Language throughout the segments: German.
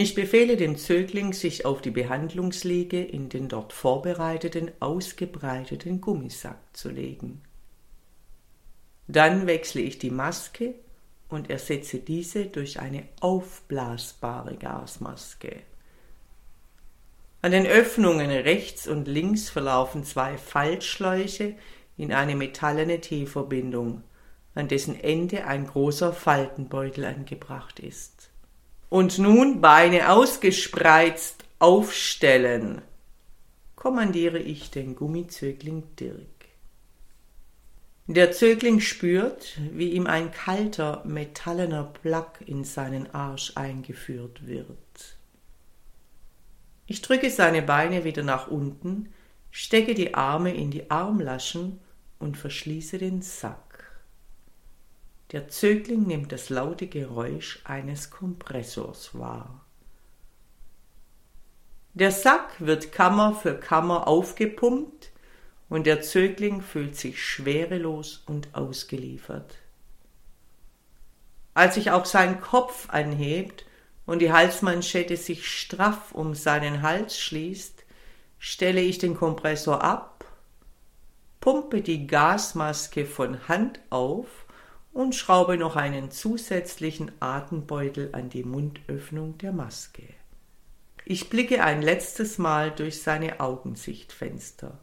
Ich befehle dem Zögling, sich auf die Behandlungsliege in den dort vorbereiteten, ausgebreiteten Gummisack zu legen. Dann wechsle ich die Maske und ersetze diese durch eine aufblasbare Gasmaske. An den Öffnungen rechts und links verlaufen zwei Faltschläuche in eine metallene T-Verbindung, an dessen Ende ein großer Faltenbeutel angebracht ist. Und nun Beine ausgespreizt aufstellen, kommandiere ich den Gummizögling Dirk. Der Zögling spürt, wie ihm ein kalter, metallener Plack in seinen Arsch eingeführt wird. Ich drücke seine Beine wieder nach unten, stecke die Arme in die Armlaschen und verschließe den Sack. Der Zögling nimmt das laute Geräusch eines Kompressors wahr. Der Sack wird Kammer für Kammer aufgepumpt und der Zögling fühlt sich schwerelos und ausgeliefert. Als sich auch sein Kopf anhebt und die Halsmanschette sich straff um seinen Hals schließt, stelle ich den Kompressor ab, pumpe die Gasmaske von Hand auf und schraube noch einen zusätzlichen Atembeutel an die Mundöffnung der Maske. Ich blicke ein letztes Mal durch seine Augensichtfenster.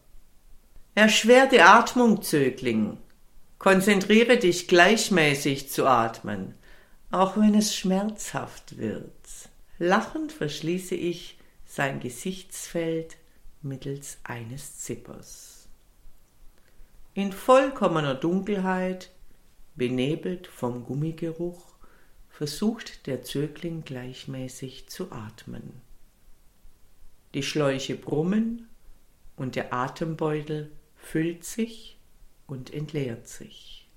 Erschwerte Atmung, Zögling. Konzentriere dich gleichmäßig zu atmen, auch wenn es schmerzhaft wird. Lachend verschließe ich sein Gesichtsfeld mittels eines Zippers. In vollkommener Dunkelheit Benebelt vom Gummigeruch versucht der Zögling gleichmäßig zu atmen. Die Schläuche brummen und der Atembeutel füllt sich und entleert sich.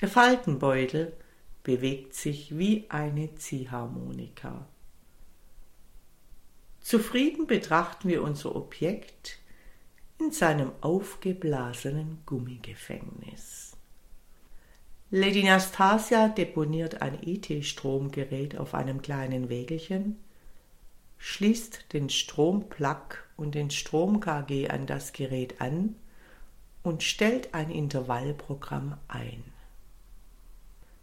Der Faltenbeutel bewegt sich wie eine Ziehharmonika. Zufrieden betrachten wir unser Objekt in seinem aufgeblasenen Gummigefängnis. Lady Nastasia deponiert ein IT-Stromgerät auf einem kleinen Wägelchen, schließt den Stromplug und den Strom-KG an das Gerät an und stellt ein Intervallprogramm ein.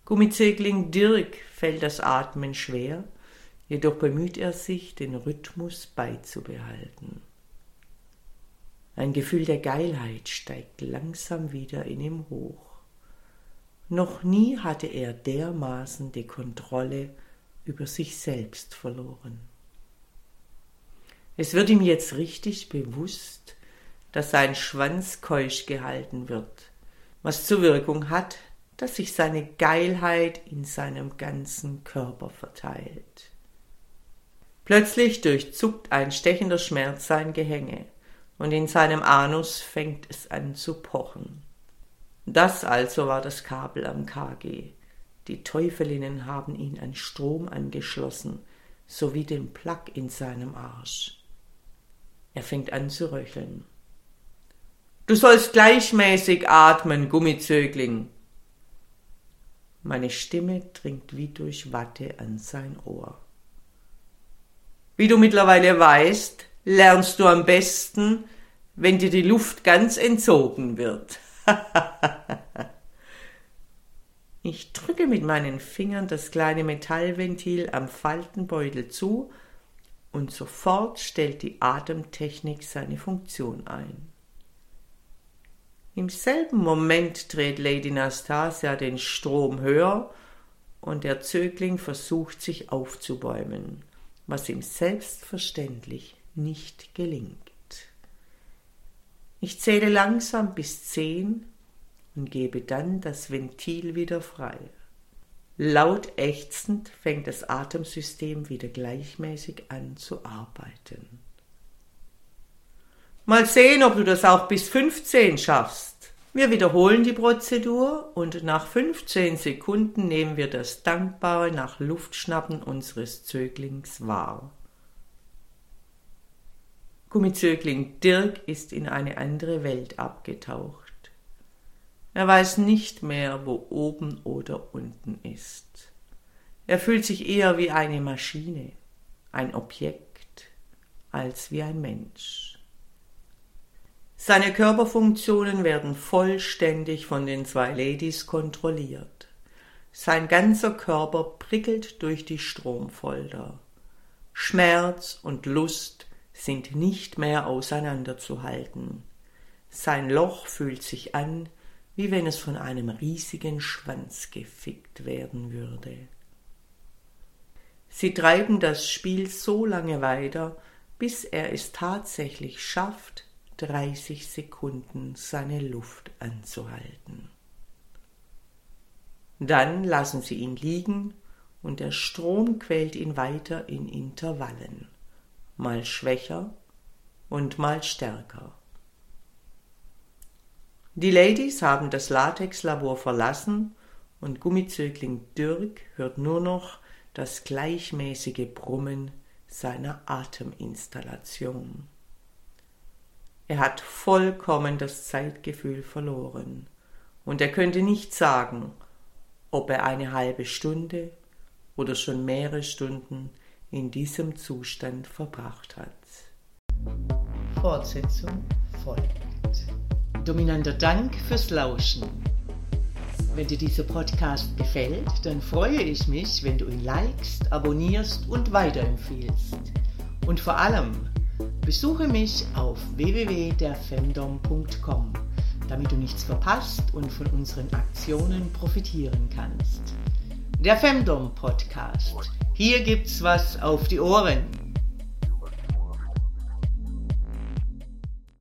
Gummizegling Dirk fällt das Atmen schwer, jedoch bemüht er sich, den Rhythmus beizubehalten. Ein Gefühl der Geilheit steigt langsam wieder in ihm hoch. Noch nie hatte er dermaßen die Kontrolle über sich selbst verloren. Es wird ihm jetzt richtig bewusst, dass sein Schwanz keusch gehalten wird, was zur Wirkung hat, dass sich seine Geilheit in seinem ganzen Körper verteilt. Plötzlich durchzuckt ein stechender Schmerz sein Gehänge, und in seinem Anus fängt es an zu pochen. Das also war das Kabel am KG. Die Teufelinnen haben ihn an Strom angeschlossen, sowie den Plug in seinem Arsch. Er fängt an zu röcheln. Du sollst gleichmäßig atmen, Gummizögling. Meine Stimme dringt wie durch Watte an sein Ohr. Wie du mittlerweile weißt, lernst du am besten, wenn dir die Luft ganz entzogen wird. ich drücke mit meinen Fingern das kleine Metallventil am Faltenbeutel zu und sofort stellt die Atemtechnik seine Funktion ein. Im selben Moment dreht Lady Nastasia den Strom höher und der Zögling versucht sich aufzubäumen, was ihm selbstverständlich nicht gelingt. Ich zähle langsam bis zehn und gebe dann das Ventil wieder frei. Laut ächzend fängt das Atemsystem wieder gleichmäßig an zu arbeiten. Mal sehen, ob du das auch bis 15 schaffst. Wir wiederholen die Prozedur und nach 15 Sekunden nehmen wir das dankbare nach Luftschnappen unseres Zöglings wahr. Gummizögling Dirk ist in eine andere Welt abgetaucht. Er weiß nicht mehr, wo oben oder unten ist. Er fühlt sich eher wie eine Maschine, ein Objekt, als wie ein Mensch. Seine Körperfunktionen werden vollständig von den zwei Ladies kontrolliert. Sein ganzer Körper prickelt durch die Stromfolter. Schmerz und Lust sind nicht mehr auseinanderzuhalten. Sein Loch fühlt sich an, wie wenn es von einem riesigen Schwanz gefickt werden würde. Sie treiben das Spiel so lange weiter, bis er es tatsächlich schafft, dreißig Sekunden seine Luft anzuhalten. Dann lassen sie ihn liegen und der Strom quält ihn weiter in Intervallen mal schwächer und mal stärker. Die Ladies haben das Latexlabor verlassen und Gummizögling Dirk hört nur noch das gleichmäßige Brummen seiner Ateminstallation. Er hat vollkommen das Zeitgefühl verloren und er könnte nicht sagen, ob er eine halbe Stunde oder schon mehrere Stunden in diesem Zustand verbracht hat. Fortsetzung folgt. Dominanter Dank fürs Lauschen. Wenn dir dieser Podcast gefällt, dann freue ich mich, wenn du ihn likest, abonnierst und weiterempfiehlst. Und vor allem, besuche mich auf www.derfemdom.com, damit du nichts verpasst und von unseren Aktionen profitieren kannst. Der Femdom Podcast hier gibt's was auf die Ohren.